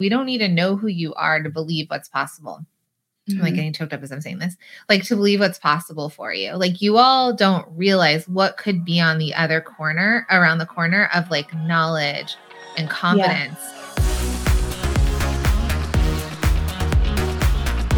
We don't need to know who you are to believe what's possible. I'm like mm-hmm. getting choked up as I'm saying this. Like to believe what's possible for you. Like you all don't realize what could be on the other corner, around the corner of like knowledge and confidence.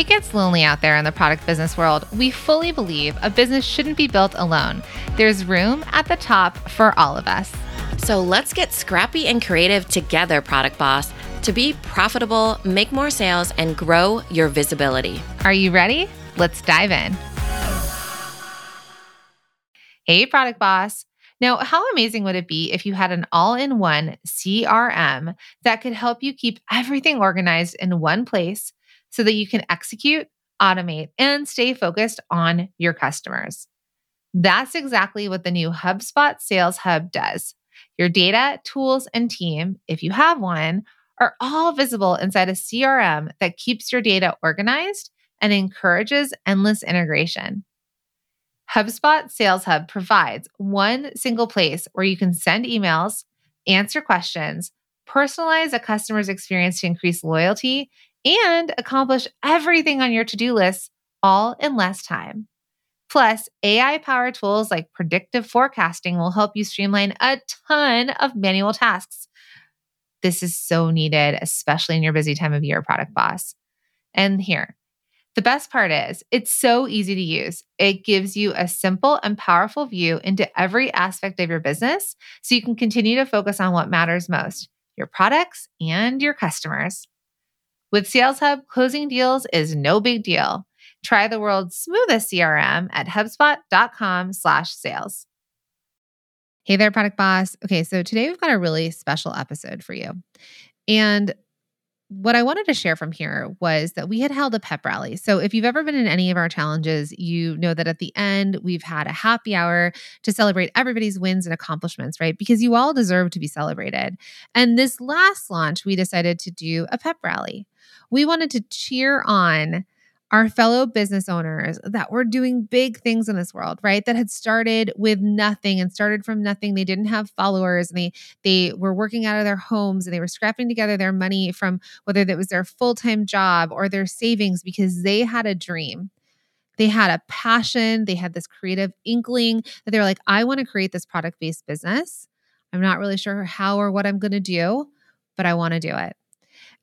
It gets lonely out there in the product business world. We fully believe a business shouldn't be built alone. There's room at the top for all of us. So let's get scrappy and creative together, Product Boss, to be profitable, make more sales, and grow your visibility. Are you ready? Let's dive in. Hey, Product Boss. Now, how amazing would it be if you had an all in one CRM that could help you keep everything organized in one place so that you can execute, automate, and stay focused on your customers. That's exactly what the new HubSpot Sales Hub does. Your data, tools, and team, if you have one, are all visible inside a CRM that keeps your data organized and encourages endless integration. HubSpot Sales Hub provides one single place where you can send emails, answer questions, personalize a customer's experience to increase loyalty, and accomplish everything on your to do list all in less time. Plus, AI powered tools like predictive forecasting will help you streamline a ton of manual tasks. This is so needed, especially in your busy time of year, product boss. And here, the best part is it's so easy to use. It gives you a simple and powerful view into every aspect of your business so you can continue to focus on what matters most your products and your customers. With Sales Hub, closing deals is no big deal. Try the world's smoothest CRM at hubspot.com/sales. Hey there, product boss. Okay, so today we've got a really special episode for you. And what I wanted to share from here was that we had held a pep rally. So, if you've ever been in any of our challenges, you know that at the end, we've had a happy hour to celebrate everybody's wins and accomplishments, right? Because you all deserve to be celebrated. And this last launch, we decided to do a pep rally. We wanted to cheer on our fellow business owners that were doing big things in this world, right? That had started with nothing and started from nothing. They didn't have followers and they they were working out of their homes and they were scrapping together their money from whether that was their full-time job or their savings because they had a dream. They had a passion, they had this creative inkling that they were like, I want to create this product-based business. I'm not really sure how or what I'm going to do, but I want to do it.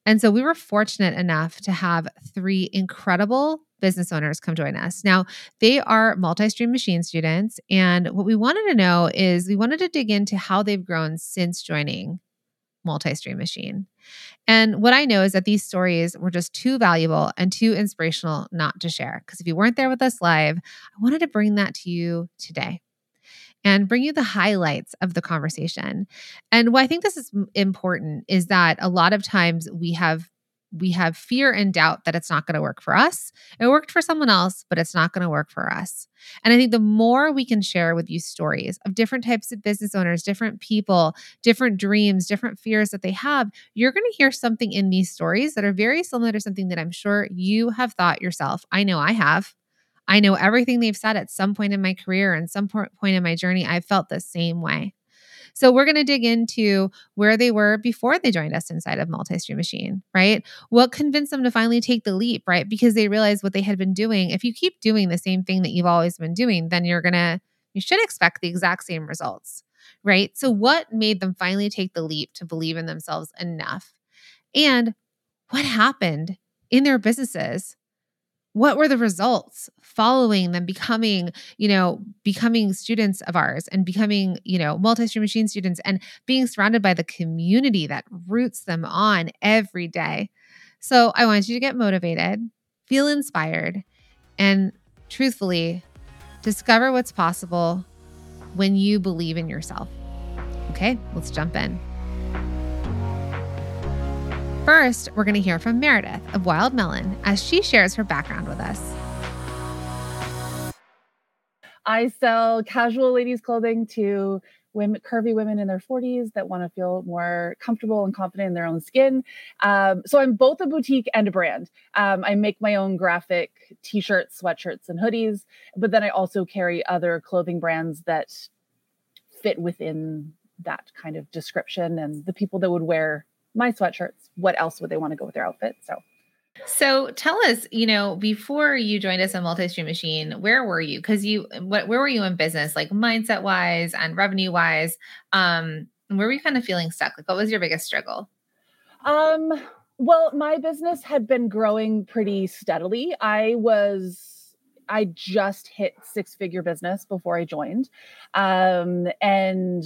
And so we were fortunate enough to have three incredible business owners come join us. Now, they are multi stream machine students. And what we wanted to know is we wanted to dig into how they've grown since joining multi stream machine. And what I know is that these stories were just too valuable and too inspirational not to share. Because if you weren't there with us live, I wanted to bring that to you today and bring you the highlights of the conversation. And why I think this is important is that a lot of times we have we have fear and doubt that it's not going to work for us. It worked for someone else, but it's not going to work for us. And I think the more we can share with you stories of different types of business owners, different people, different dreams, different fears that they have, you're going to hear something in these stories that are very similar to something that I'm sure you have thought yourself. I know I have. I know everything they've said at some point in my career and some point in my journey, I felt the same way. So we're going to dig into where they were before they joined us inside of Multi-Stream Machine, right? What convinced them to finally take the leap, right? Because they realized what they had been doing. If you keep doing the same thing that you've always been doing, then you're going to you should expect the exact same results, right? So what made them finally take the leap to believe in themselves enough? And what happened in their businesses what were the results following them becoming you know becoming students of ours and becoming you know multi-stream machine students and being surrounded by the community that roots them on every day? So i want you to get motivated feel inspired and truthfully discover what's possible when you believe in yourself. Okay let's jump in First, we're going to hear from Meredith of Wild Melon as she shares her background with us. I sell casual ladies' clothing to women, curvy women in their 40s that want to feel more comfortable and confident in their own skin. Um, so I'm both a boutique and a brand. Um, I make my own graphic t shirts, sweatshirts, and hoodies, but then I also carry other clothing brands that fit within that kind of description and the people that would wear my sweatshirts, what else would they want to go with their outfit? So so tell us, you know, before you joined us on Multi-Stream Machine, where were you? Because you, what, where were you in business, like mindset wise and revenue wise? Um, where were you kind of feeling stuck? Like, what was your biggest struggle? Um, well, my business had been growing pretty steadily. I was, I just hit six figure business before I joined, um, and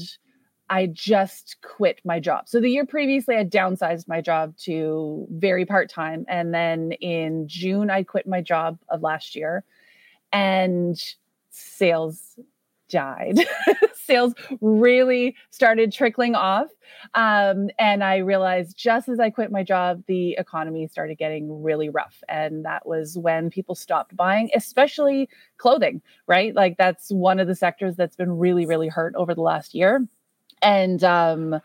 I just quit my job. So the year previously, I downsized my job to very part time. And then in June, I quit my job of last year and sales died. sales really started trickling off. Um, and I realized just as I quit my job, the economy started getting really rough. And that was when people stopped buying, especially clothing, right? Like that's one of the sectors that's been really, really hurt over the last year and um,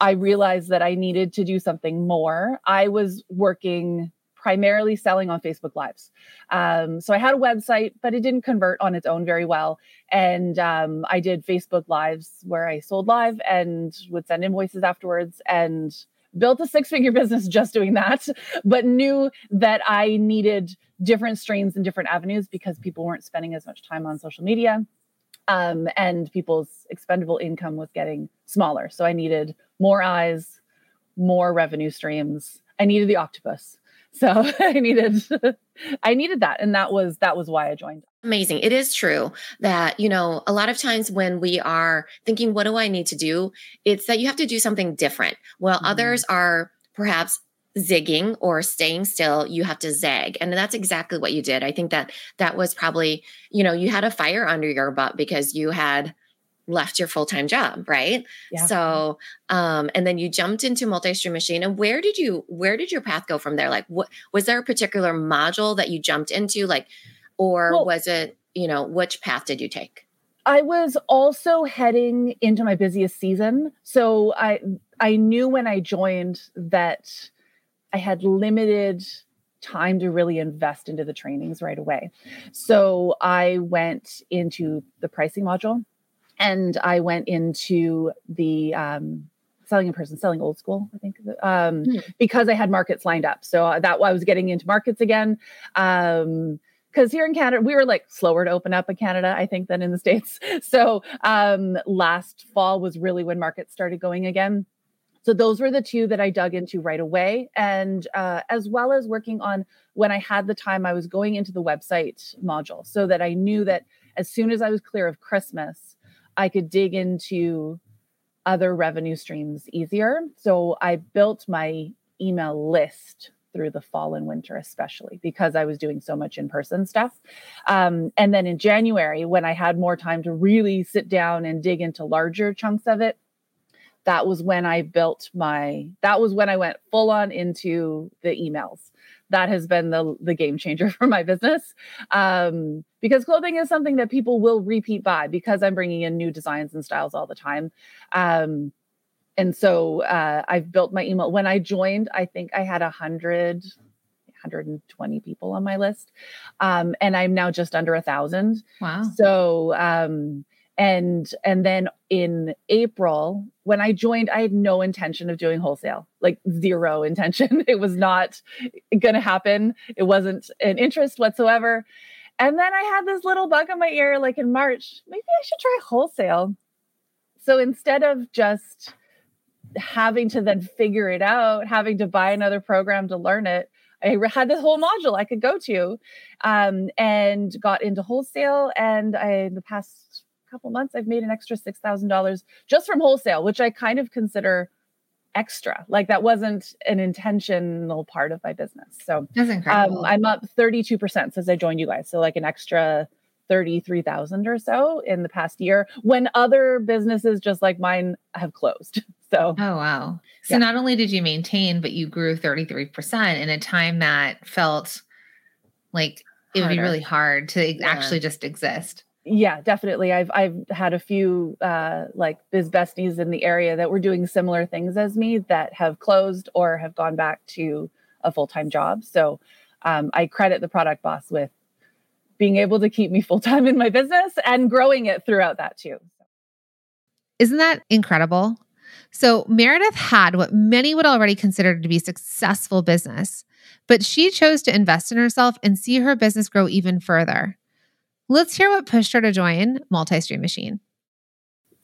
I realized that I needed to do something more. I was working primarily selling on Facebook Lives. Um, so I had a website, but it didn't convert on its own very well. And um, I did Facebook Lives where I sold live and would send invoices afterwards and built a six figure business just doing that, but knew that I needed different streams and different avenues because people weren't spending as much time on social media um, and people's expendable income was getting smaller. So I needed more eyes, more revenue streams. I needed the octopus. So I needed I needed that and that was that was why I joined. Amazing. It is true that, you know, a lot of times when we are thinking what do I need to do, it's that you have to do something different. While mm-hmm. others are perhaps zigging or staying still, you have to zag. And that's exactly what you did. I think that that was probably, you know, you had a fire under your butt because you had left your full-time job, right? Yeah. So, um and then you jumped into multi-stream machine and where did you where did your path go from there? Like what was there a particular module that you jumped into like or well, was it, you know, which path did you take? I was also heading into my busiest season. So I I knew when I joined that I had limited time to really invest into the trainings right away. So I went into the pricing module and I went into the um, selling in person, selling old school, I think, um, hmm. because I had markets lined up. So that I was getting into markets again. Um, because here in Canada, we were like slower to open up in Canada, I think, than in the States. So um, last fall was really when markets started going again. So those were the two that I dug into right away. And uh, as well as working on when I had the time, I was going into the website module so that I knew that as soon as I was clear of Christmas, I could dig into other revenue streams easier. So I built my email list through the fall and winter, especially because I was doing so much in person stuff. Um, and then in January, when I had more time to really sit down and dig into larger chunks of it, that was when I built my that was when I went full on into the emails. That has been the the game changer for my business. Um, because clothing is something that people will repeat buy because I'm bringing in new designs and styles all the time. Um, and so uh, I've built my email. When I joined, I think I had a hundred 120 people on my list. Um, and I'm now just under a thousand. Wow. So, um, and and then in april when i joined i had no intention of doing wholesale like zero intention. It was not going to happen. It wasn't an interest whatsoever. And then i had this little bug in my ear like in march maybe i should try wholesale. So instead of just having to then figure it out having to buy another program to learn it I had this whole module I could go to, um, and got into wholesale. And I, in the past couple months, I've made an extra $6,000 just from wholesale, which I kind of consider extra. Like that wasn't an intentional part of my business. So that's incredible. Um, I'm up 32% since I joined you guys. So like an extra 33,000 or so in the past year when other businesses just like mine have closed. So, oh, wow. So, yeah. not only did you maintain, but you grew 33% in a time that felt like it would be really hard to yeah. actually just exist. Yeah, definitely. I've I've had a few uh, like biz besties in the area that were doing similar things as me that have closed or have gone back to a full time job. So um, I credit the product boss with being able to keep me full time in my business and growing it throughout that too. Isn't that incredible? So, Meredith had what many would already consider to be successful business, but she chose to invest in herself and see her business grow even further. Let's hear what pushed her to join Multi-Stream Machine.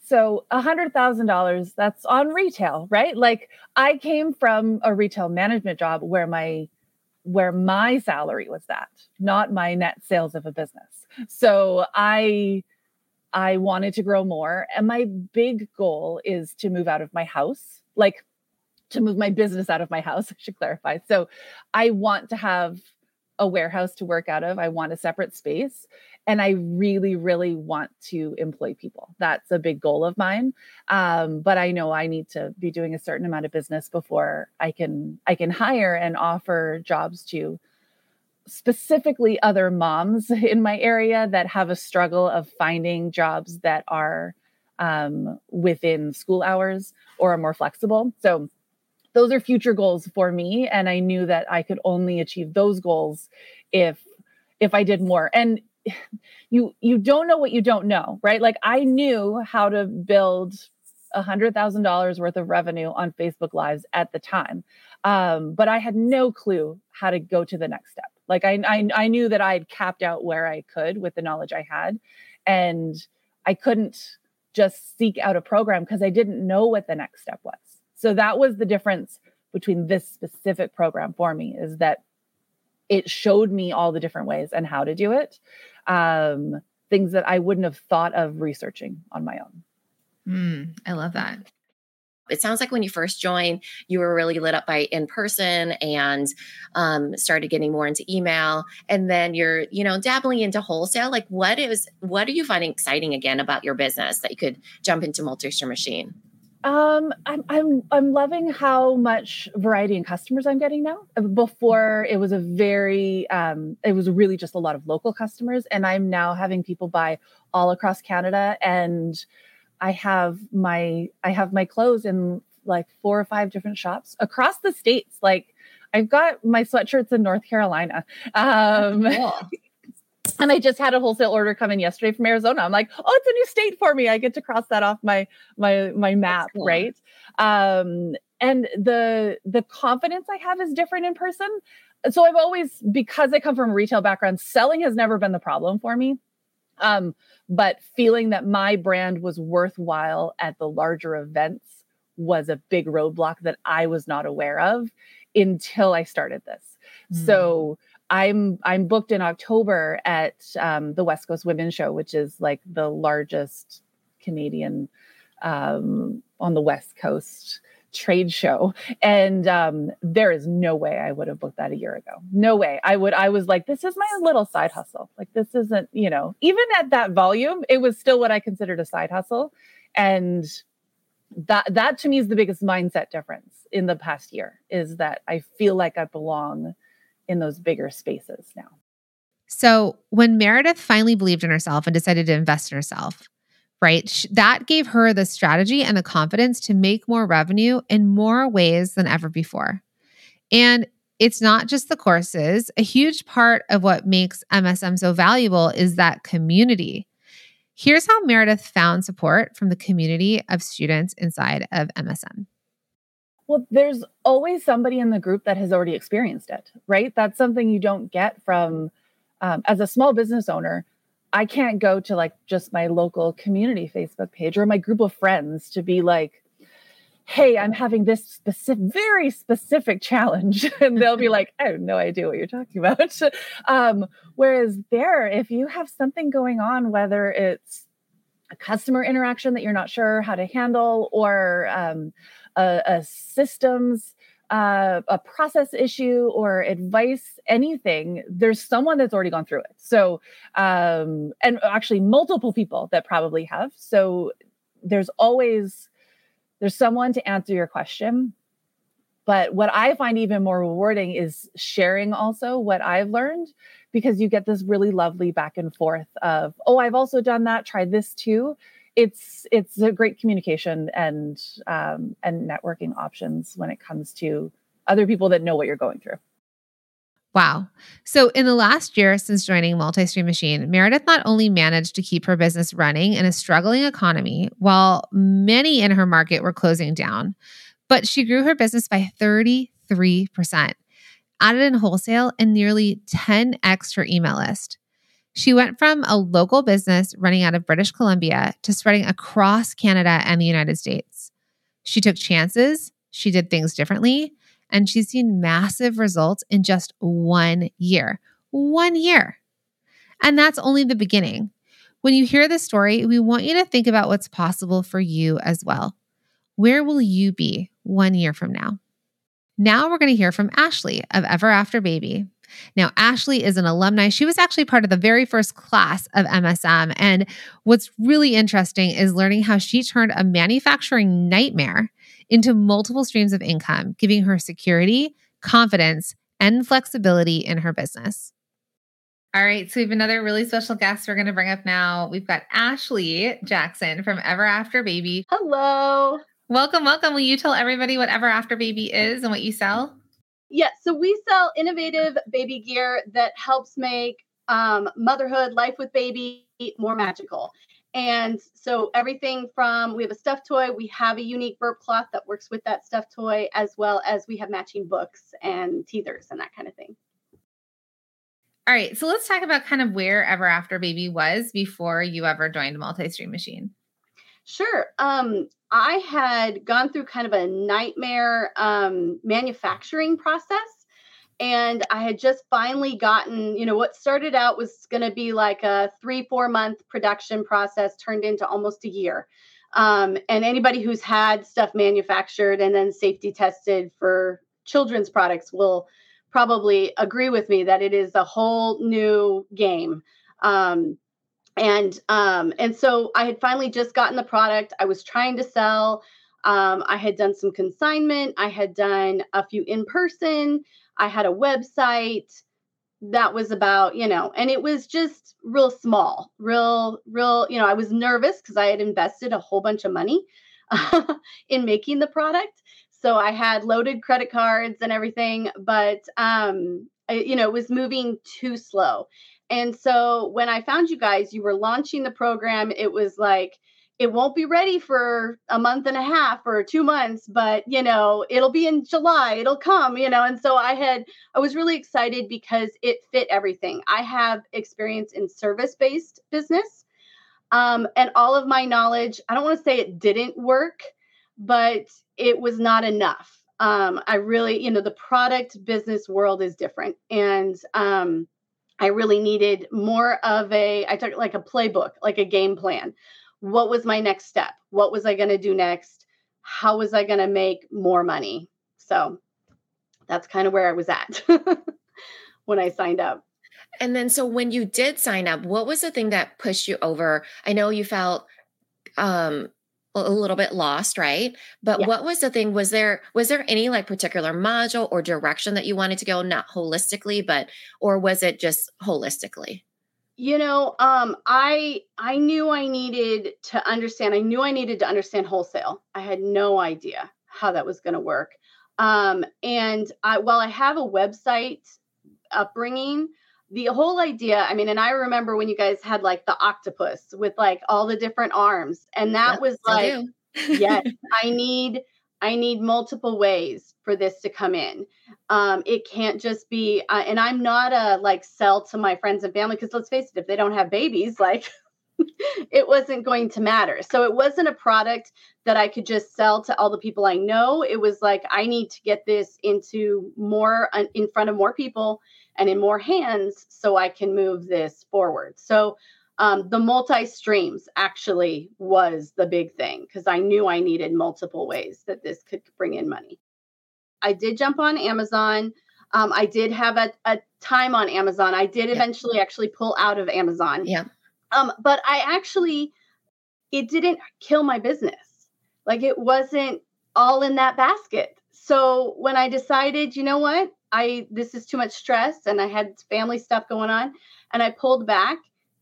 So, $100,000, that's on retail, right? Like I came from a retail management job where my where my salary was that, not my net sales of a business. So, I I wanted to grow more. And my big goal is to move out of my house, like to move my business out of my house, I should clarify. So I want to have a warehouse to work out of. I want a separate space. And I really, really want to employ people. That's a big goal of mine. Um, but I know I need to be doing a certain amount of business before I can I can hire and offer jobs to specifically other moms in my area that have a struggle of finding jobs that are um, within school hours or are more flexible. So those are future goals for me, and I knew that I could only achieve those goals if if I did more. And you you don't know what you don't know, right? Like I knew how to build a hundred thousand dollars worth of revenue on Facebook Lives at the time, um, but I had no clue how to go to the next step. Like I, I, I knew that I had capped out where I could with the knowledge I had, and I couldn't just seek out a program because I didn't know what the next step was. So that was the difference between this specific program for me is that it showed me all the different ways and how to do it. Um, things that I wouldn't have thought of researching on my own. Mm, I love that. It sounds like when you first joined, you were really lit up by in person and um, started getting more into email, and then you're, you know, dabbling into wholesale. Like, what is what are you finding exciting again about your business that you could jump into multi-stream machine? Um, I'm I'm I'm loving how much variety in customers I'm getting now. Before it was a very um, it was really just a lot of local customers, and I'm now having people buy all across Canada and I have my I have my clothes in like four or five different shops across the states. Like I've got my sweatshirts in North Carolina. Um, cool. and I just had a wholesale order come in yesterday from Arizona. I'm like, oh, it's a new state for me. I get to cross that off my my my map, cool. right? Um, and the the confidence I have is different in person. So I've always, because I come from a retail background, selling has never been the problem for me. Um, but feeling that my brand was worthwhile at the larger events was a big roadblock that I was not aware of until I started this. Mm. So I'm I'm booked in October at um, the West Coast Women's Show, which is like the largest Canadian um, on the West Coast trade show. And um, there is no way i would have booked that a year ago. No way. I would i was like this is my little side hustle. Like this isn't you know even at that volume it was still what i considered a side hustle. And that that to me is the biggest mindset difference in the past year is that i feel like i belong in those bigger spaces now so when meredith finally believed in herself and decided to invest in herself right? That gave her the strategy and the confidence to make more revenue in more ways than ever before. And it's not just the courses. A huge part of what makes MSM so valuable is that community. Here's how Meredith found support from the community of students inside of MSM. Well, there's always somebody in the group that has already experienced it, right? That's something you don't get from, um, as a small business owner, I can't go to like just my local community Facebook page or my group of friends to be like, hey, I'm having this specific, very specific challenge. and they'll be like, I have no idea what you're talking about. um, whereas there, if you have something going on, whether it's a customer interaction that you're not sure how to handle or um, a, a systems uh, a process issue or advice, anything, there's someone that's already gone through it. So, um, and actually multiple people that probably have. So there's always there's someone to answer your question. but what I find even more rewarding is sharing also what I've learned because you get this really lovely back and forth of, oh, I've also done that, try this too. It's it's a great communication and um, and networking options when it comes to other people that know what you're going through. Wow. So, in the last year since joining Multistream Machine, Meredith not only managed to keep her business running in a struggling economy while many in her market were closing down, but she grew her business by 33%, added in wholesale, and nearly 10x her email list. She went from a local business running out of British Columbia to spreading across Canada and the United States. She took chances, she did things differently, and she's seen massive results in just one year. One year. And that's only the beginning. When you hear this story, we want you to think about what's possible for you as well. Where will you be one year from now? Now we're going to hear from Ashley of Ever After Baby. Now, Ashley is an alumni. She was actually part of the very first class of MSM. And what's really interesting is learning how she turned a manufacturing nightmare into multiple streams of income, giving her security, confidence, and flexibility in her business. All right, so we have another really special guest we're going to bring up now. We've got Ashley Jackson from Ever After Baby. Hello. Welcome, welcome. Will you tell everybody what Ever After Baby is and what you sell? Yeah, so we sell innovative baby gear that helps make um, motherhood, life with baby more magical. And so everything from we have a stuffed toy, we have a unique burp cloth that works with that stuffed toy, as well as we have matching books and teethers and that kind of thing. All right, so let's talk about kind of where Ever After Baby was before you ever joined Multistream Machine. Sure. Um, I had gone through kind of a nightmare um, manufacturing process and I had just finally gotten, you know, what started out was going to be like a three, four month production process turned into almost a year. Um, and anybody who's had stuff manufactured and then safety tested for children's products will probably agree with me that it is a whole new game. Um, and um, and so I had finally just gotten the product. I was trying to sell. Um, I had done some consignment. I had done a few in person. I had a website that was about, you know, and it was just real small, real, real, you know, I was nervous because I had invested a whole bunch of money in making the product. So I had loaded credit cards and everything, but um, I, you know, it was moving too slow. And so when I found you guys, you were launching the program. It was like, it won't be ready for a month and a half or two months but you know it'll be in july. It'll come you know? And so i had i was really excited because it fit everything. I have experience in service based business um, and all of my knowledge i don't want to say it didn't work but it was not enough. Um, i really you know the product business world is different. And um, i really needed more of a i took like a playbook like a game plan what was my next step? What was I going to do next? How was I going to make more money? So that's kind of where I was at when I signed up. And then, so when you did sign up, what was the thing that pushed you over? I know you felt um, a little bit lost, right? But yeah. what was the thing? Was there was there any like particular module or direction that you wanted to go, not holistically, but or was it just holistically? you know um, i i knew i needed to understand i knew i needed to understand wholesale i had no idea how that was going to work um, and I, while i have a website upbringing the whole idea i mean and i remember when you guys had like the octopus with like all the different arms and that yep, was like yes i need I need multiple ways for this to come in. Um, it can't just be, uh, and I'm not a like sell to my friends and family because let's face it, if they don't have babies, like it wasn't going to matter. So it wasn't a product that I could just sell to all the people I know. It was like, I need to get this into more, uh, in front of more people and in more hands so I can move this forward. So um, the multi streams actually was the big thing because I knew I needed multiple ways that this could bring in money. I did jump on Amazon. Um, I did have a, a, time on Amazon. I did eventually yeah. actually pull out of Amazon. Yeah. Um, but I actually, it didn't kill my business. Like it wasn't all in that basket. so when I decided, you know what, I this is too much stress and I had family stuff going on and I pulled back,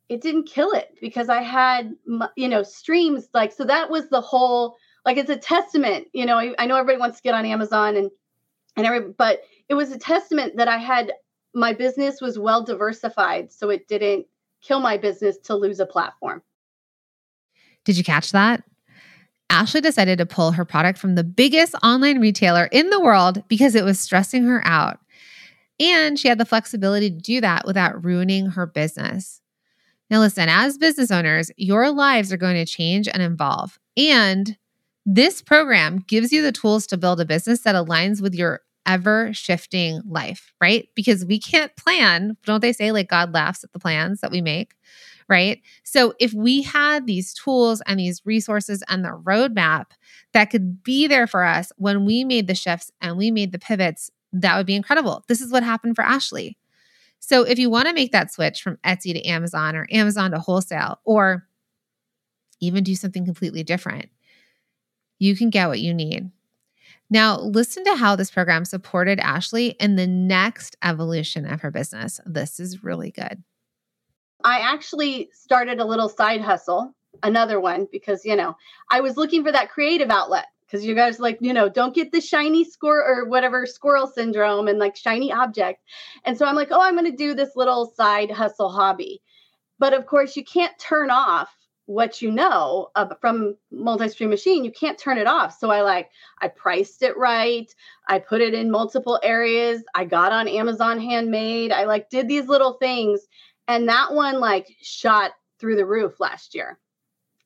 it didn't kill it because I had you know streams like so that was the whole like it's a testament, you know, I, I know everybody wants to get on Amazon and and every but it was a testament that I had my business was well diversified so it didn't kill my business to lose a platform. Did you catch that? Ashley decided to pull her product from the biggest online retailer in the world because it was stressing her out. And she had the flexibility to do that without ruining her business. Now, listen, as business owners, your lives are going to change and evolve. And this program gives you the tools to build a business that aligns with your ever shifting life, right? Because we can't plan, don't they say like God laughs at the plans that we make? Right? So if we had these tools and these resources and the roadmap that could be there for us when we made the shifts and we made the pivots, that would be incredible. This is what happened for Ashley. So if you want to make that switch from Etsy to Amazon or Amazon to wholesale or even do something completely different, you can get what you need. Now, listen to how this program supported Ashley in the next evolution of her business. This is really good. I actually started a little side hustle, another one, because, you know, I was looking for that creative outlet because you guys like, you know, don't get the shiny squirrel or whatever squirrel syndrome and like shiny object. And so I'm like, oh, I'm going to do this little side hustle hobby. But of course, you can't turn off what you know uh, from multi-stream machine. You can't turn it off. So i like i priced it right. I put it in multiple areas. I got on amazon handmade. I like did these little things and that one like shot through the roof last year.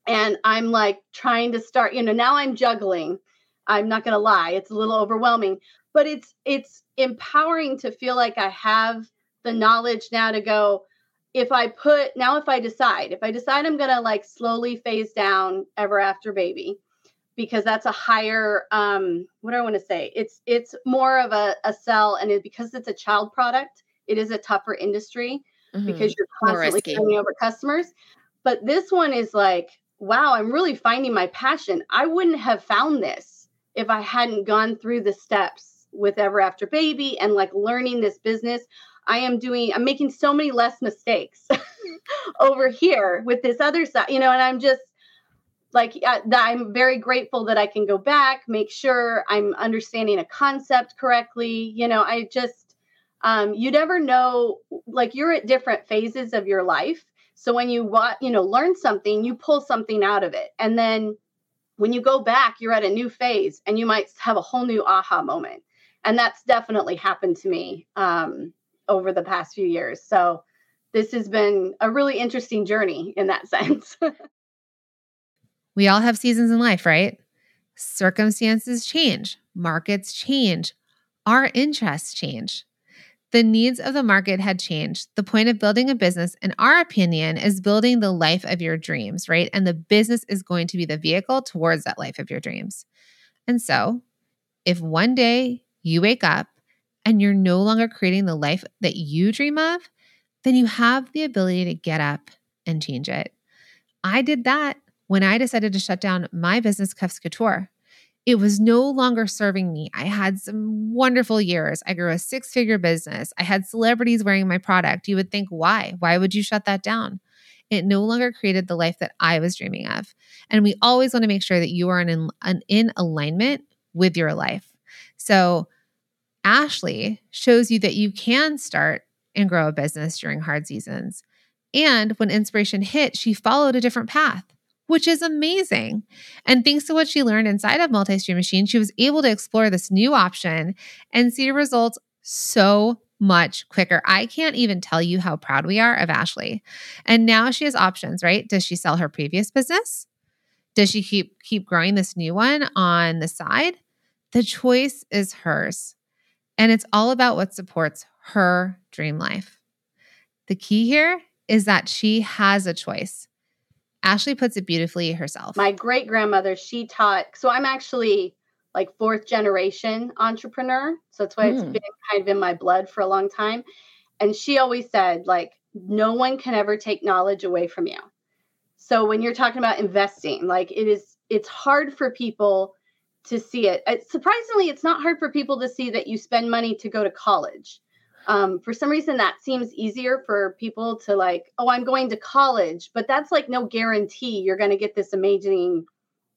And I'm like trying to start, you know, now I'm juggling. I'm not going to lie, it's a little overwhelming, but it's it's empowering to feel like I have the knowledge now to go if I put now if I decide, if I decide I'm going to like slowly phase down ever after baby because that's a higher um what do I want to say? It's it's more of a, a sell and it, because it's a child product, it is a tougher industry mm-hmm. because you're constantly turning over customers. But this one is like, wow, I'm really finding my passion. I wouldn't have found this if I hadn't gone through the steps with Ever After Baby and like learning this business. I am doing, I'm making so many less mistakes over here with this other side, you know, and I'm just, like uh, that i'm very grateful that i can go back make sure i'm understanding a concept correctly you know i just um, you never know like you're at different phases of your life. So when you want you know learn something you pull something out of it. And then when you go back you're at a new phase and you might have a whole new aha moment. And that's definitely happened to me um, over the past few years. So this has been a really interesting journey in that sense. We all have seasons in life right? Circumstances change markets change our interests change the needs of the market had changed. The point of building a business, in our opinion, is building the life of your dreams, right? And the business is going to be the vehicle towards that life of your dreams. And so, if one day you wake up and you're no longer creating the life that you dream of, then you have the ability to get up and change it. I did that when I decided to shut down my business, Cuffs Couture. It was no longer serving me. I had some wonderful years. I grew a six figure business. I had celebrities wearing my product. You would think, why? Why would you shut that down? It no longer created the life that I was dreaming of. And we always want to make sure that you are in, in alignment with your life. So, Ashley shows you that you can start and grow a business during hard seasons. And when inspiration hit, she followed a different path which is amazing. And thanks to what she learned inside of Multi Stream Machine, she was able to explore this new option and see results so much quicker. I can't even tell you how proud we are of Ashley. And now she has options, right? Does she sell her previous business? Does she keep keep growing this new one on the side? The choice is hers. And it's all about what supports her dream life. The key here is that she has a choice. Ashley puts it beautifully herself. My great grandmother, she taught, so I'm actually like fourth generation entrepreneur. So that's why mm. it's hmm. been kind of in my blood for a long time. And she always said, like, no one can ever take knowledge away from you. So when you're talking about investing, like it is, it's hard for people to see it. it. Surprisingly, it's not hard for people to see that you spend money to go to college. Um, for some reason, that seems easier for people to like, oh, I'm going to college, but that's like no guarantee you're going to get this amazing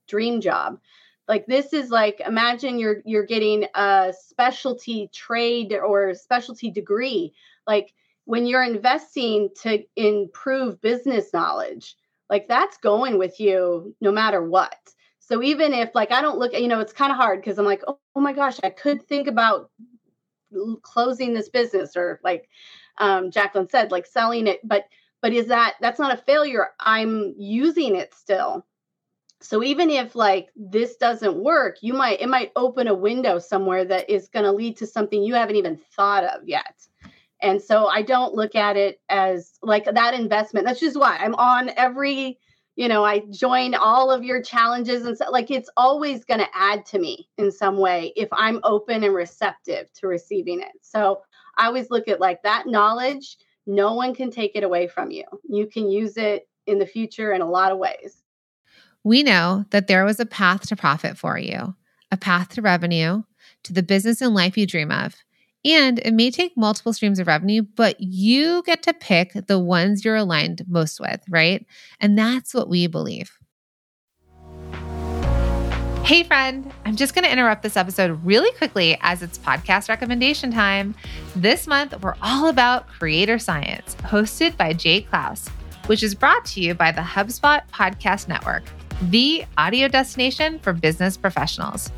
dream job. Like this is like imagine you're you're getting a specialty trade or specialty degree. Like when you're investing to improve business knowledge, like that's going with you no matter what. So even if like I don't look, you know, it's kind of hard because I'm like, oh, oh, my gosh, I could think about closing this business or like um, Jacqueline said, like selling it. But but is that that's not a failure? I'm using it still. So even if like this doesn't work, you might it might open a window somewhere that is going to lead to something you haven't even thought of yet. And so I don't look at it as like that investment. That's just why I'm on every, you know, I join all of your challenges and so like it's always going to add to me in some way if I'm open and receptive to receiving it. So I always look at like that knowledge, no one can take it away from you. You can use it in the future in a lot of ways. We know that there was a path to profit for you, a path to revenue, to the business and life you dream of. And it may take multiple streams of revenue, but you get to pick the ones you're aligned most with, right? And that's what we believe. Hey, friend, I'm just going to interrupt this episode really quickly as it's podcast recommendation time. This month, we're all about creator science, hosted by Jay Clouse, which is brought to you by the HubSpot Podcast Network, the audio destination for business professionals.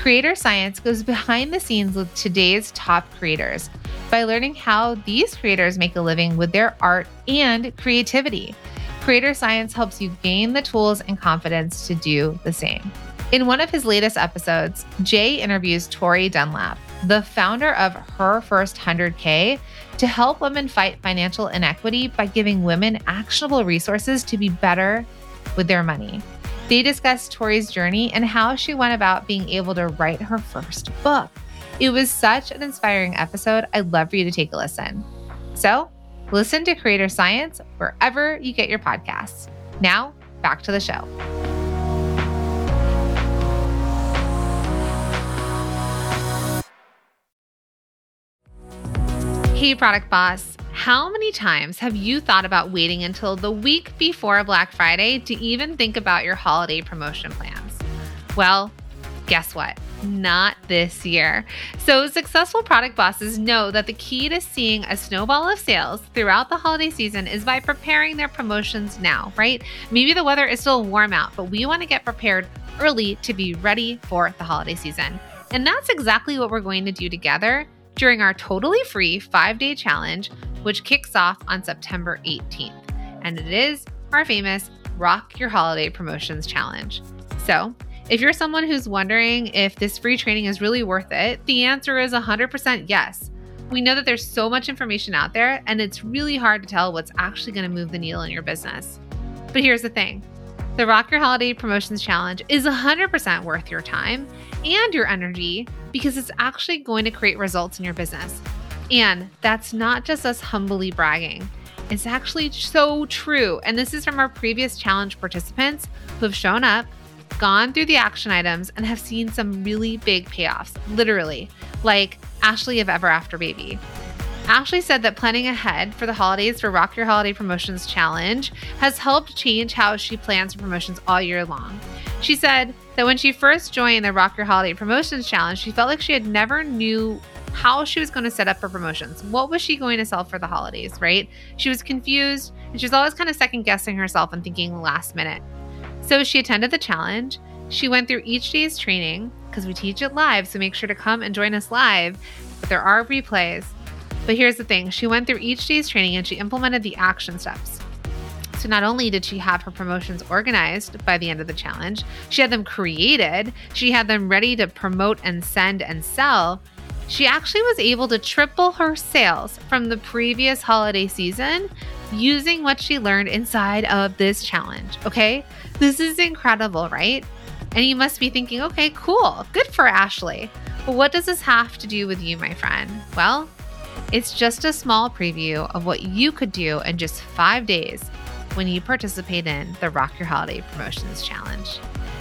Creator Science goes behind the scenes with today's top creators by learning how these creators make a living with their art and creativity. Creator Science helps you gain the tools and confidence to do the same. In one of his latest episodes, Jay interviews Tori Dunlap, the founder of Her First 100K, to help women fight financial inequity by giving women actionable resources to be better with their money. They discuss Tori's journey and how she went about being able to write her first book. It was such an inspiring episode. I'd love for you to take a listen. So, listen to Creator Science wherever you get your podcasts. Now, back to the show. Hey, Product Boss. How many times have you thought about waiting until the week before Black Friday to even think about your holiday promotion plans? Well, guess what? Not this year. So, successful product bosses know that the key to seeing a snowball of sales throughout the holiday season is by preparing their promotions now, right? Maybe the weather is still warm out, but we want to get prepared early to be ready for the holiday season. And that's exactly what we're going to do together during our totally free five day challenge, which kicks off on September 18th. And it is our famous Rock Your Holiday Promotions Challenge. So, if you're someone who's wondering if this free training is really worth it, the answer is 100% yes. We know that there's so much information out there, and it's really hard to tell what's actually going to move the needle in your business. But here's the thing the Rock Your Holiday Promotions Challenge is 100% worth your time and your energy because it's actually going to create results in your business. And that's not just us humbly bragging. It's actually so true. And this is from our previous challenge participants who have shown up, gone through the action items, and have seen some really big payoffs, literally, like Ashley of Ever After Baby. Ashley said that planning ahead for the holidays for Rock Your Holiday Promotions Challenge has helped change how she plans her promotions all year long. She said that when she first joined the Rock Your Holiday Promotions Challenge, she felt like she had never knew how she was going to set up her promotions. What was she going to sell for the holidays, right? She was confused and she was always kind of second guessing herself and thinking last minute. So she attended the challenge. She went through each day's training because we teach it live, so make sure to come and join us live. But there are replays. But here's the thing she went through each day's training and she implemented the action steps. So not only did she have her promotions organized by the end of the challenge, she had them created, she had them ready to promote and send and sell. She actually was able to triple her sales from the previous holiday season using what she learned inside of this challenge. Okay? This is incredible, right? And you must be thinking, okay, cool, good for Ashley. But what does this have to do with you, my friend? Well, it's just a small preview of what you could do in just five days when you participate in the Rock Your Holiday Promotions Challenge.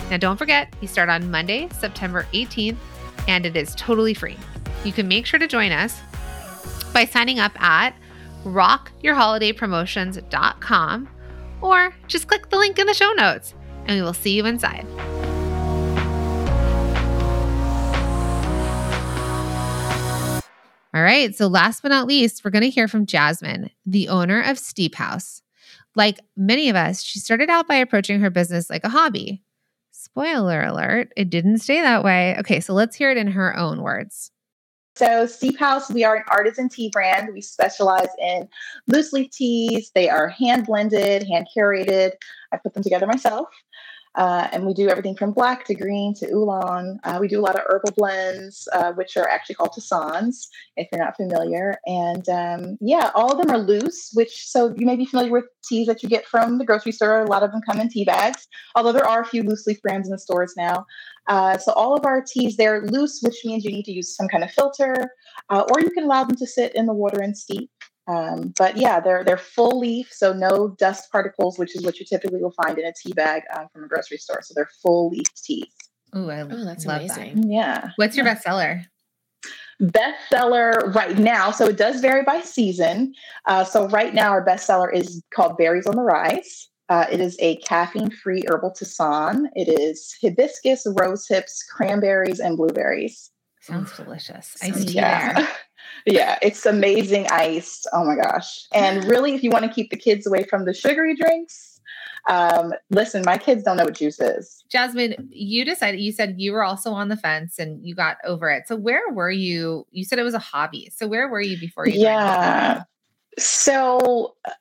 Now, don't forget, you start on Monday, September 18th, and it is totally free. You can make sure to join us by signing up at rockyourholidaypromotions.com or just click the link in the show notes and we will see you inside. All right, so last but not least, we're going to hear from Jasmine, the owner of Steep House. Like many of us, she started out by approaching her business like a hobby. Spoiler alert, it didn't stay that way. Okay, so let's hear it in her own words. So, Steep House, we are an artisan tea brand. We specialize in loose leaf teas. They are hand blended, hand curated. I put them together myself. Uh, and we do everything from black to green to oolong. Uh, we do a lot of herbal blends, uh, which are actually called tisanes, if you're not familiar. And um, yeah, all of them are loose, which so you may be familiar with teas that you get from the grocery store. A lot of them come in tea bags, although there are a few loose leaf brands in the stores now. Uh, so all of our teas, they're loose, which means you need to use some kind of filter, uh, or you can allow them to sit in the water and steep. Um, but yeah, they're they're full leaf, so no dust particles, which is what you typically will find in a tea bag uh, from a grocery store. So they're full leaf teas. Ooh, I Oh, that's love amazing. That. Yeah. What's your bestseller? Bestseller right now, so it does vary by season. Uh, so right now, our bestseller is called Berries on the Rise. Uh, it is a caffeine-free herbal tisane. It is hibiscus, rose hips, cranberries, and blueberries. Sounds delicious. Sounds Iced tea yeah. there. yeah, it's amazing iced. Oh my gosh. And really, if you want to keep the kids away from the sugary drinks, um, listen, my kids don't know what juice is. Jasmine, you decided, you said you were also on the fence and you got over it. So where were you? You said it was a hobby. So where were you before you? Yeah. So, uh,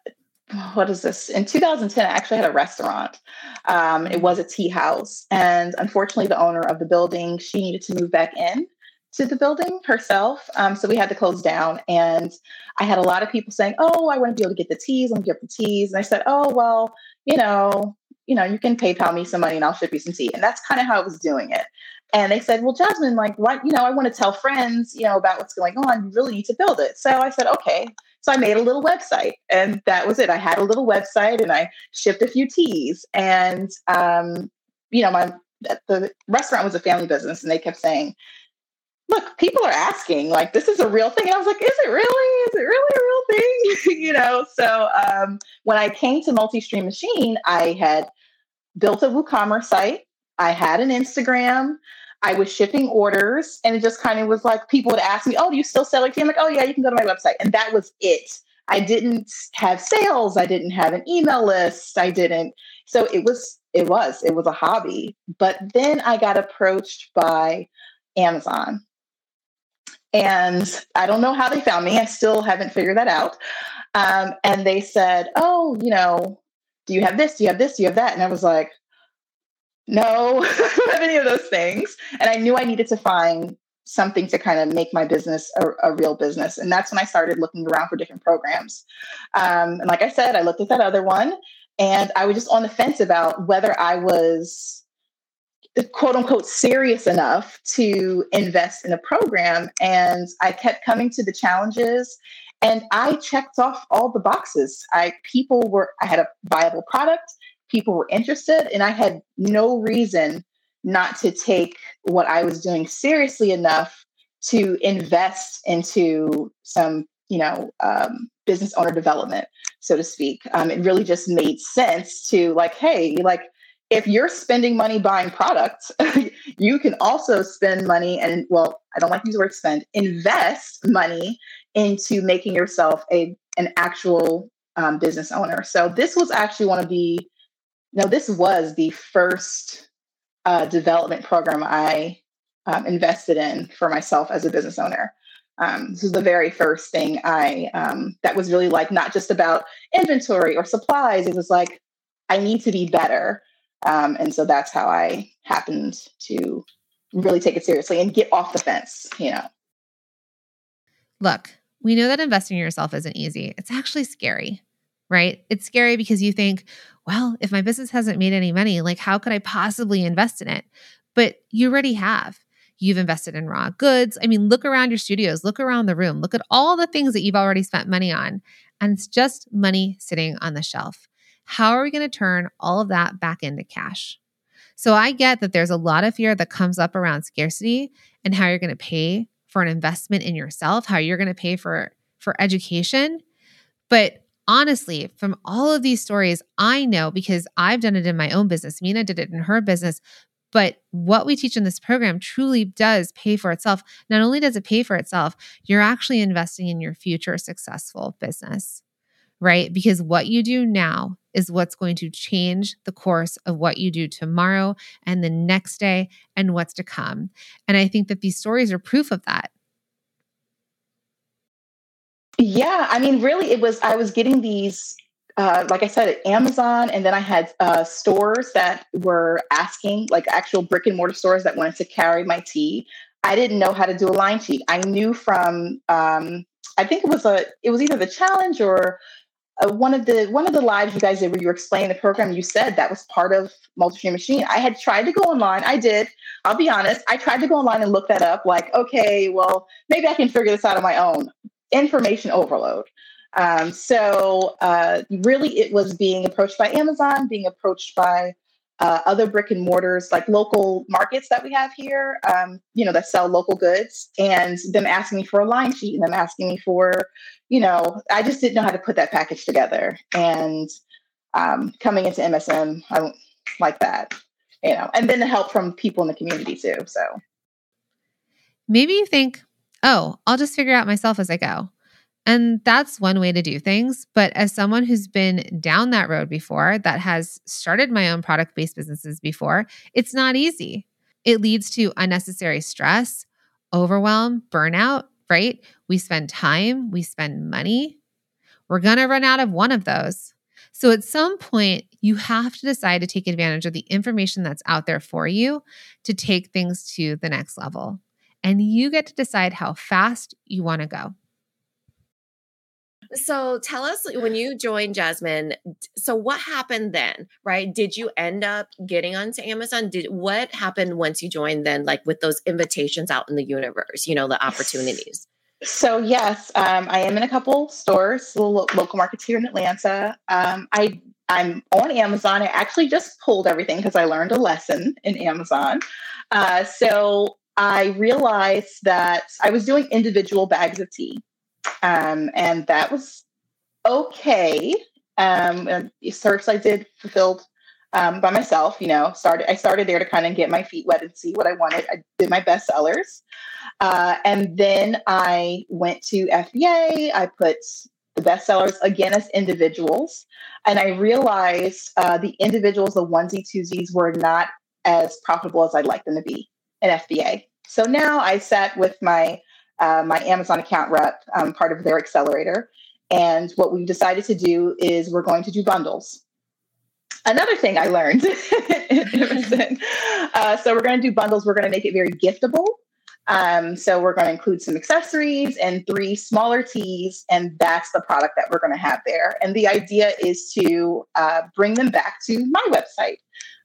what is this? In 2010, I actually had a restaurant. Um, it was a tea house. And unfortunately, the owner of the building, she needed to move back in to the building herself. Um, so we had to close down. And I had a lot of people saying, Oh, I want to be able to get the teas. I'm get the teas. And I said, Oh, well, you know, you know, you can PayPal me some money and I'll ship you some tea. And that's kind of how I was doing it. And they said, Well, Jasmine, like, what, you know, I want to tell friends, you know, about what's going on. You really need to build it. So I said, Okay. So I made a little website and that was it. I had a little website and I shipped a few teas. And, um, you know, my, the restaurant was a family business and they kept saying, look, people are asking, like, this is a real thing. And I was like, is it really? Is it really a real thing? you know, so um, when I came to Multi-Stream Machine, I had built a WooCommerce site. I had an Instagram. I was shipping orders, and it just kind of was like people would ask me, "Oh, do you still sell tea?" I'm like, "Oh yeah, you can go to my website," and that was it. I didn't have sales. I didn't have an email list. I didn't. So it was, it was, it was a hobby. But then I got approached by Amazon. And I don't know how they found me. I still haven't figured that out. Um, and they said, Oh, you know, do you have this? Do you have this? Do you have that? And I was like, No, I any of those things. And I knew I needed to find something to kind of make my business a, a, real business. And that's when I started looking around for different programs. Um, and like I said, I looked at that other one and I was just on the fence about whether I was quote unquote serious enough to invest in a program. And I kept coming to the challenges and I checked off all the boxes. I people were I had a viable product, people were interested, and I had no reason not to take what I was doing seriously enough to invest into some, you know, um, business owner development, so to speak. Um, it really just made sense to like, hey, like if you're spending money buying products, you can also spend money and well, I don't like to use the word spend, invest money into making yourself a an actual um, business owner. So this was actually one of the no, this was the first uh, development program I um, invested in for myself as a business owner. Um, this was the very first thing I um, that was really like not just about inventory or supplies. It was like I need to be better, um, and so that's how I happened to really take it seriously and get off the fence. You know. Look, we know that investing in yourself isn't easy. It's actually scary, right? It's scary because you think, well, if my business hasn't made any money, like how could I possibly invest in it? But you already have. You've invested in raw goods. I mean, look around your studios, look around the room, look at all the things that you've already spent money on. And it's just money sitting on the shelf. how are we going to turn all of that back into cash? So I get that there's a lot of fear that comes up around scarcity and how you're going to pay for an investment in yourself, how you're going to pay for for education. But honestly, from all of these stories, I know because I've done it in my own business. Minna did it in her business. But what we teach in this program truly does pay for itself. Not only does it pay for itself, you're actually investing in your future successful business, right? Because what you do now is what's going to change the course of what you do tomorrow and the next day and what's to come. And I think that these stories are proof of that. Yeah, I mean, really, it was, I was getting these, uh, like I said, at Amazon, and then I had uh, stores that were asking, like actual brick and mortar stores that wanted to carry my tea. I didn't know how to do a line sheet. I knew from, um, I think it was a, it was either the challenge or uh, one of the one of the lives you guys did where you were explaining the program you said that was part of multi-stream machine. I had tried to go online. I did. I'll be honest. I tried to go online and look that up like okay well maybe i can figure this out on my own information overload. Um, so uh, really, it was being approached by Amazon, being approached by uh, other brick and mortars, like local markets that we have here, um, you know, that sell local goods, and them asking me for a line sheet and them asking me for, you know, I just didn't know how to put that package together. And um, coming into MSM, I like that, you know, and then the help from people in the community too. So maybe you think oh, I'll just figure out myself as I go. And that's one way to do things. But as someone who's been down that road before, that has started my own product based businesses before, it's not easy. It leads to unnecessary stress, overwhelm, burnout, right? We spend time, we spend money. We're going to run out of one of those. So at some point, you have to decide to take advantage of the information that's out there for you to take things to the next level and you get to decide how fast you want to go. So tell us when you joined Jasmine, so what happened then, right? Did you end up getting onto Amazon? Did what happened once you joined then like with those invitations out in the universe, you know, the opportunities? So yes, um, I am in a couple stores, little local markets here in Atlanta. Um, I I'm on Amazon. I actually just pulled everything because I learned a lesson in Amazon. Uh, so I realized that I was doing individual bags of tea. Um, and that was okay. Um, I did fulfilled um, by myself, you know, started, I started there to kind of get my feet wet and see what I wanted. I did my best sellers. Uh, and then I went to FBA. I put the bestsellers again as individuals. And I realized uh, the individuals, the onesie twosies, were not as profitable as I'd like them to be in FBA. So now I sat with my uh, my Amazon account rep, um, part of their accelerator, and what we decided to do is we're going to do bundles. Another thing I learned, uh, so we're going to do bundles. We're going to make it very giftable. Um, so we're going to include some accessories and three smaller teas, and that's the product that we're going to have there. And the idea is to uh, bring them back to my website.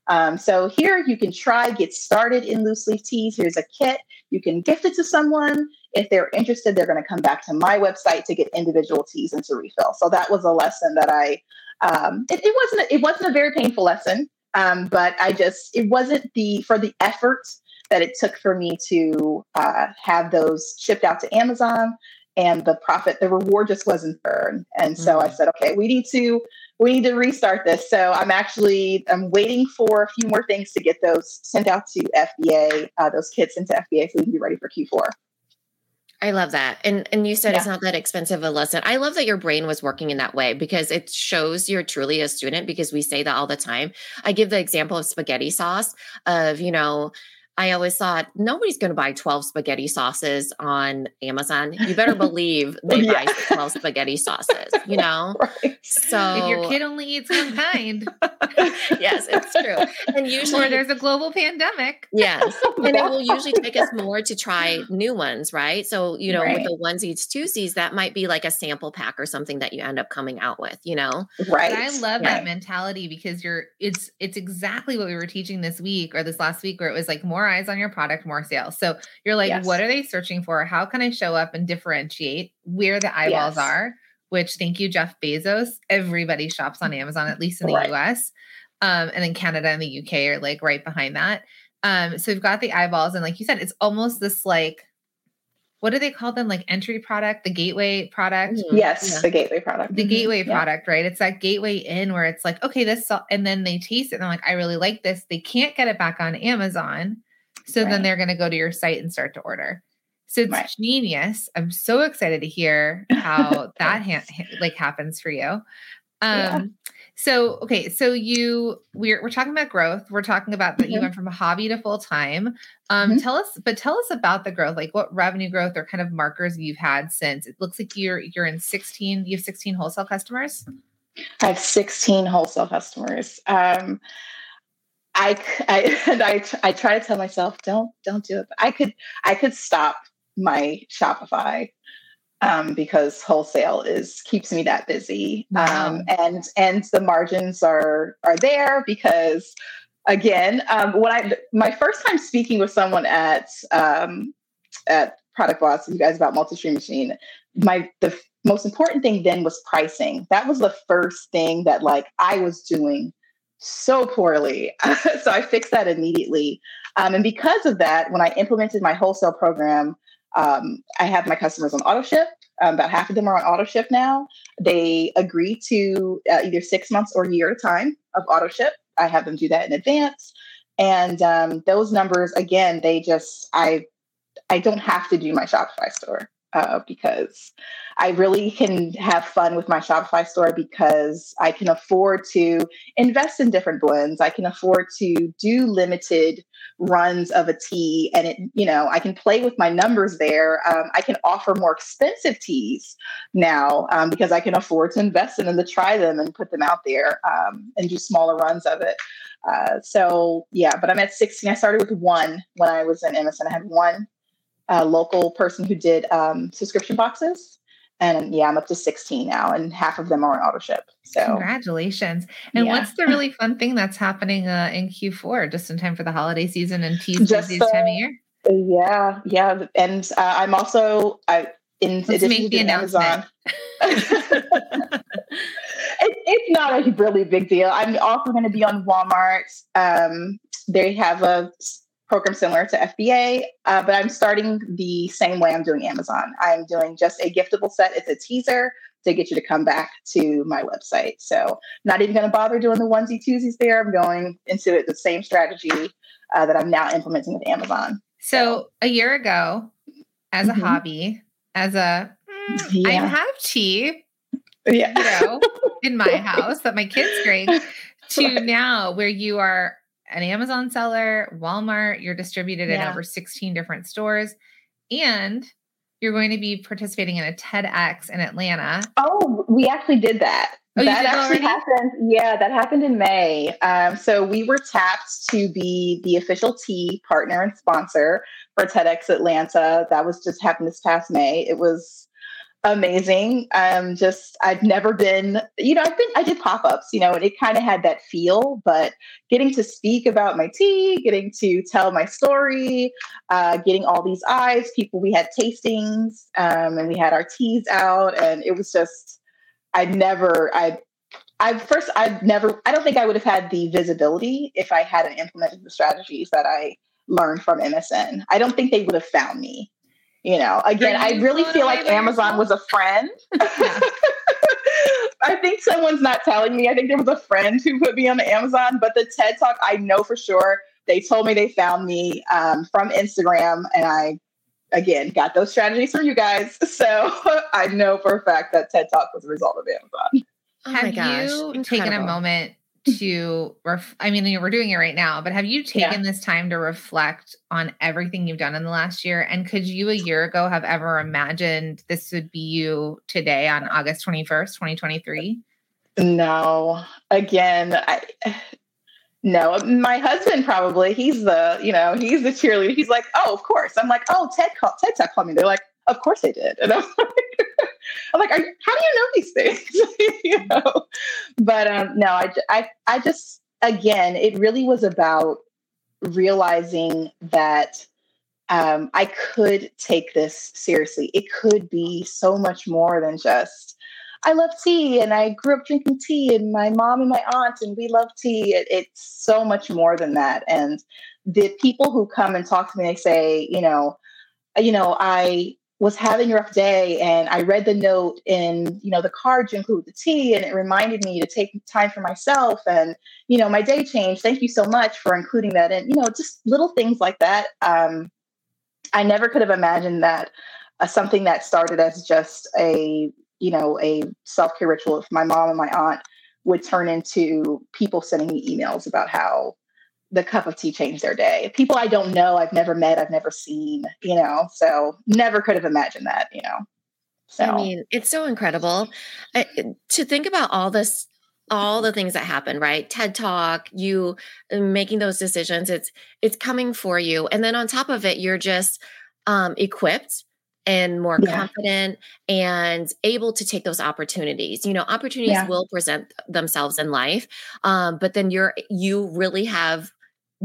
Um, so here you can try, get started in loose leaf teas. Here's a kit. You can gift it to someone. If they're interested, they're going to come back to my website to get individual teas and to refill. So that was a lesson that I. Um, it, it, wasn't. It wasn't a very painful lesson, um, but I just it wasn't the for the effort that it took for me to uh, have those shipped out to Amazon and the profit, the reward just wasn't earned. And so mm-hmm. I said, okay, we need to we need to restart this. So I'm actually I'm waiting for a few more things to get those sent out to FBA, uh, those kits into FBA, so we can be ready for Q4. I love that. And and you said yeah. it's not that expensive a lesson. I love that your brain was working in that way because it shows you're truly a student because we say that all the time. I give the example of spaghetti sauce of, you know, I always thought nobody's going to buy 12 spaghetti sauces on Amazon. You better believe oh, they yeah. buy 12 spaghetti sauces, you know? Right. So if your kid only eats one kind. yes, it's true. And usually or there's a global pandemic. Yes. And it will usually take us more to try new ones, right? So, you know, right. with the onesies, twosies, that might be like a sample pack or something that you end up coming out with, you know? Right. But I love yeah. that mentality because you're it's it's exactly what we were teaching this week or this last week where it was like more more eyes on your product, more sales. So you're like, yes. what are they searching for? How can I show up and differentiate where the eyeballs yes. are? which thank you, Jeff Bezos. Everybody shops on Amazon, at least in the Right. US. Um, and then Canada and the UK are like right behind that. Um, so we've got the eyeballs, and like you said, it's almost this like what do they call them? Like entry product, the gateway product, Mhm. Yes, Yeah. the gateway product. the Mhm. gateway Yeah. product, right? It's that gateway in where it's like, okay, this, and then they taste it and they're like, I really like this. They can't get it back on Amazon. So then they're going to go to your site and start to order. So it's Right. genius. I'm so excited to hear how that ha- like happens for you. Um, Yeah. so okay, so you we're we're talking about growth. We're talking about that you Mhm. went from a hobby to full time. Um, Mhm. tell us, but tell us about the growth, like what revenue growth or kind of markers you've had since. It looks like you're you're in 16, you have 16 wholesale customers. I have 16 wholesale customers. Um, I, I and I, I try to tell myself, don't, don't do it. But I could, I could stop my Shopify um, because wholesale is keeps me that busy. Wow. Um, and and the margins are are there because again, um, when I my first time speaking with someone at um, at Product Boss, you guys about multi-stream machine, my the most important thing then was pricing. That was the first thing that like I was doing so poorly. so I fixed that immediately. Um, and because of that, when I implemented my wholesale program, um, I have my customers on auto ship. Um, about half of them are on auto ship now. They agree to uh, either six months or a year at a time of auto ship. I have them do that in advance. And um, those numbers, again, they just, I, I don't have to do my Shopify store uh, because I really can have fun with my Shopify store because I can afford to invest in different blends. I can afford to do limited runs of a tea and it, you know, I can play with my numbers there. Um, I can offer more expensive teas now um, because I can afford to invest in them to try them and put them out there um, and do smaller runs of it. Uh, so yeah, but I'm at 16. I started with one when I was in Emerson. I had one uh, local person who did um, subscription boxes. And yeah, I'm up to 16 now, and half of them are on auto ship. So Congratulations. And yeah. what's the really fun thing that's happening uh, in Q4 just in time for the holiday season and teas Just, busiest time of uh, year? yeah, yeah, and uh, I'm also I in Let's addition make to the announcement. Amazon. it, it's not a really big deal. I'm also going to be on Walmart. Um, they have a program similar to FBA, uh, but I'm starting the same way I'm doing Amazon. I'm doing just a giftable set. It's a teaser to get you to come back to my website. So not even going to bother doing the onesie twosies there. I'm going into it the same strategy uh, that I'm now implementing with Amazon. So a year ago, as a Mhm. hobby, as a mm, I have tea, Yeah. you know, in my house that my kids drink, to Right. now where you are an Amazon seller, Walmart, you're distributed in over 16 different stores, and you're going to be participating in a TEDx in Atlanta. Oh, we actually did that. Oh, that actually already? happened. Yeah, that happened in May. Um, so we were tapped to be the official tea partner and sponsor for TEDx Atlanta. That was just happened this past May. It was amazing. Um, just I've never been, you know, I've been I did pop-ups, you know, and it kind of had that feel, but getting to speak about my tea, getting to tell my story, uh, getting all these eyes, people we had tastings, um, and we had our teas out, and it was just I'd never I I first I'd never I don't think I would have had the visibility if I hadn't implemented the strategies that I learned from MSM. I don't think they would have found me. You know, again, I really feel like Amazon was a friend. Yeah. I think someone's not telling me. I think there was a friend who put me on the Amazon, but the TED Talk, I know for sure. They told me they found me um, from Instagram, and I, again, got those strategies from you guys. So I know for a fact that TED Talk was a result of Amazon. Oh have my gosh. you taken a moment to ref- I mean we're doing it right now, but have you taken this time to reflect on everything you've done in the last year? And could you a year ago have ever imagined this would be you today on August 21st, 2023? No, again, I. No, my husband probably. He's the, you know, he's the cheerleader. He's like, oh, of course. I'm like, oh, Ted, call, TED called me. They're like, of course they did. And I'm like, I'm like, Are how do you know these things? you know, but um, no, I, I, I just, again, it really was about realizing that um, I could take this seriously. It could be so much more than just I love tea and I grew up drinking tea and my mom and my aunt and we love tea. It, it's so much more than that. And the people who come and talk to me, they say, you know, you know, I was having a rough day and I read the note in, you know, the card to include the tea and it reminded me to take time for myself and, you know, my day changed. Thank you so much for including that And, you know, just little things like that. Um, I never could have imagined that uh, something that started as just a, you know, a self-care ritual with my mom and my aunt would turn into people sending me emails about how the cup of tea changed their day. People I don't know, I've never met, I've never seen, you know, so never could have imagined that, you know. So. I mean, it's so incredible I, to think about all this, all the things that happen, right? TED Talk, you uh, making those decisions. It's it's coming for you, and then on top of it, you're just um, equipped and more yeah. confident and able to take those opportunities you know opportunities yeah. will present themselves in life um, but then you're you really have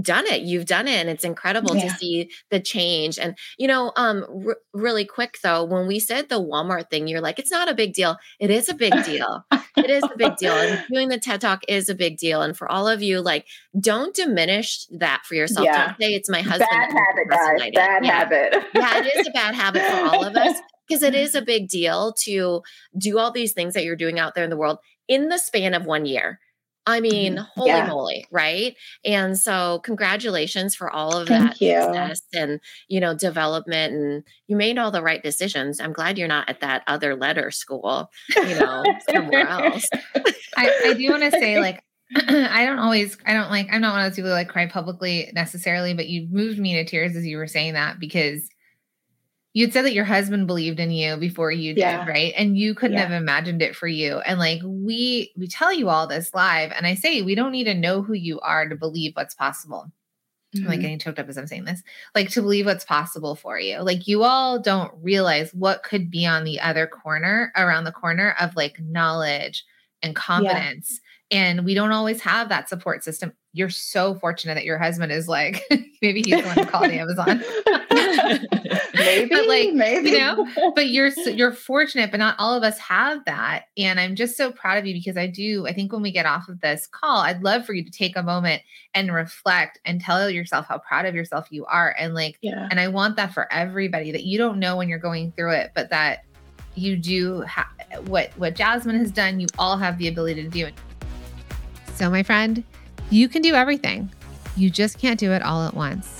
done it you've done it and it's incredible yeah. to see the change and you know um r- really quick though when we said the walmart thing you're like it's not a big deal. It is a big deal. It is a big deal and doing the ted talk is a big deal and for all of you like don't diminish that for yourself. Yeah. don't say it's my husband bad habit guys. bad yeah. habit. Yeah it is a bad habit for all of us because it is a big deal to do all these things that you're doing out there in the world in the span of one year I mean, mm-hmm. holy yeah. moly, right? And so, congratulations for all of Thank that you. success and you know development, and you made all the right decisions. I'm glad you're not at that other letter school, you know, somewhere else. I, I do want to say, like, I don't always, I don't like, I'm not one of those people that like cry publicly necessarily, but you moved me to tears as you were saying that because you had said that your husband believed in you before you did yeah. right and you couldn't yeah. have imagined it for you and like we we tell you all this live and i say we don't need to know who you are to believe what's possible mm-hmm. I'm like getting choked up as i'm saying this like to believe what's possible for you like you all don't realize what could be on the other corner around the corner of like knowledge and confidence yeah. and we don't always have that support system you're so fortunate that your husband is like maybe he's the one who called amazon maybe, but like maybe you know, but you're you're fortunate, but not all of us have that. And I'm just so proud of you because I do. I think when we get off of this call, I'd love for you to take a moment and reflect and tell yourself how proud of yourself you are. And like, yeah. and I want that for everybody that you don't know when you're going through it, but that you do ha- what what Jasmine has done. You all have the ability to do it. So, my friend, you can do everything. You just can't do it all at once.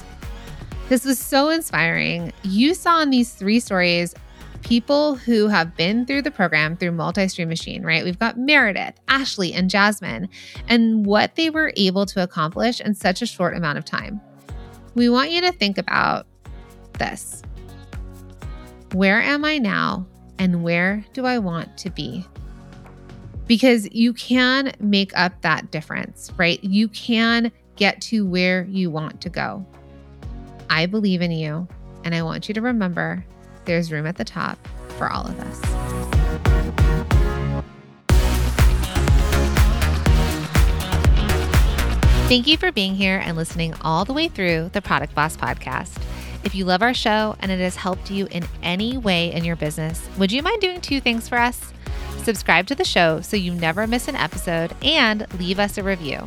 This was so inspiring. You saw in these three stories people who have been through the program through multi stream machine, right? We've got Meredith, Ashley, and Jasmine, and what they were able to accomplish in such a short amount of time. We want you to think about this Where am I now, and where do I want to be? Because you can make up that difference, right? You can get to where you want to go. I believe in you, and I want you to remember there's room at the top for all of us. Thank you for being here and listening all the way through the Product Boss podcast. If you love our show and it has helped you in any way in your business, would you mind doing two things for us? Subscribe to the show so you never miss an episode and leave us a review.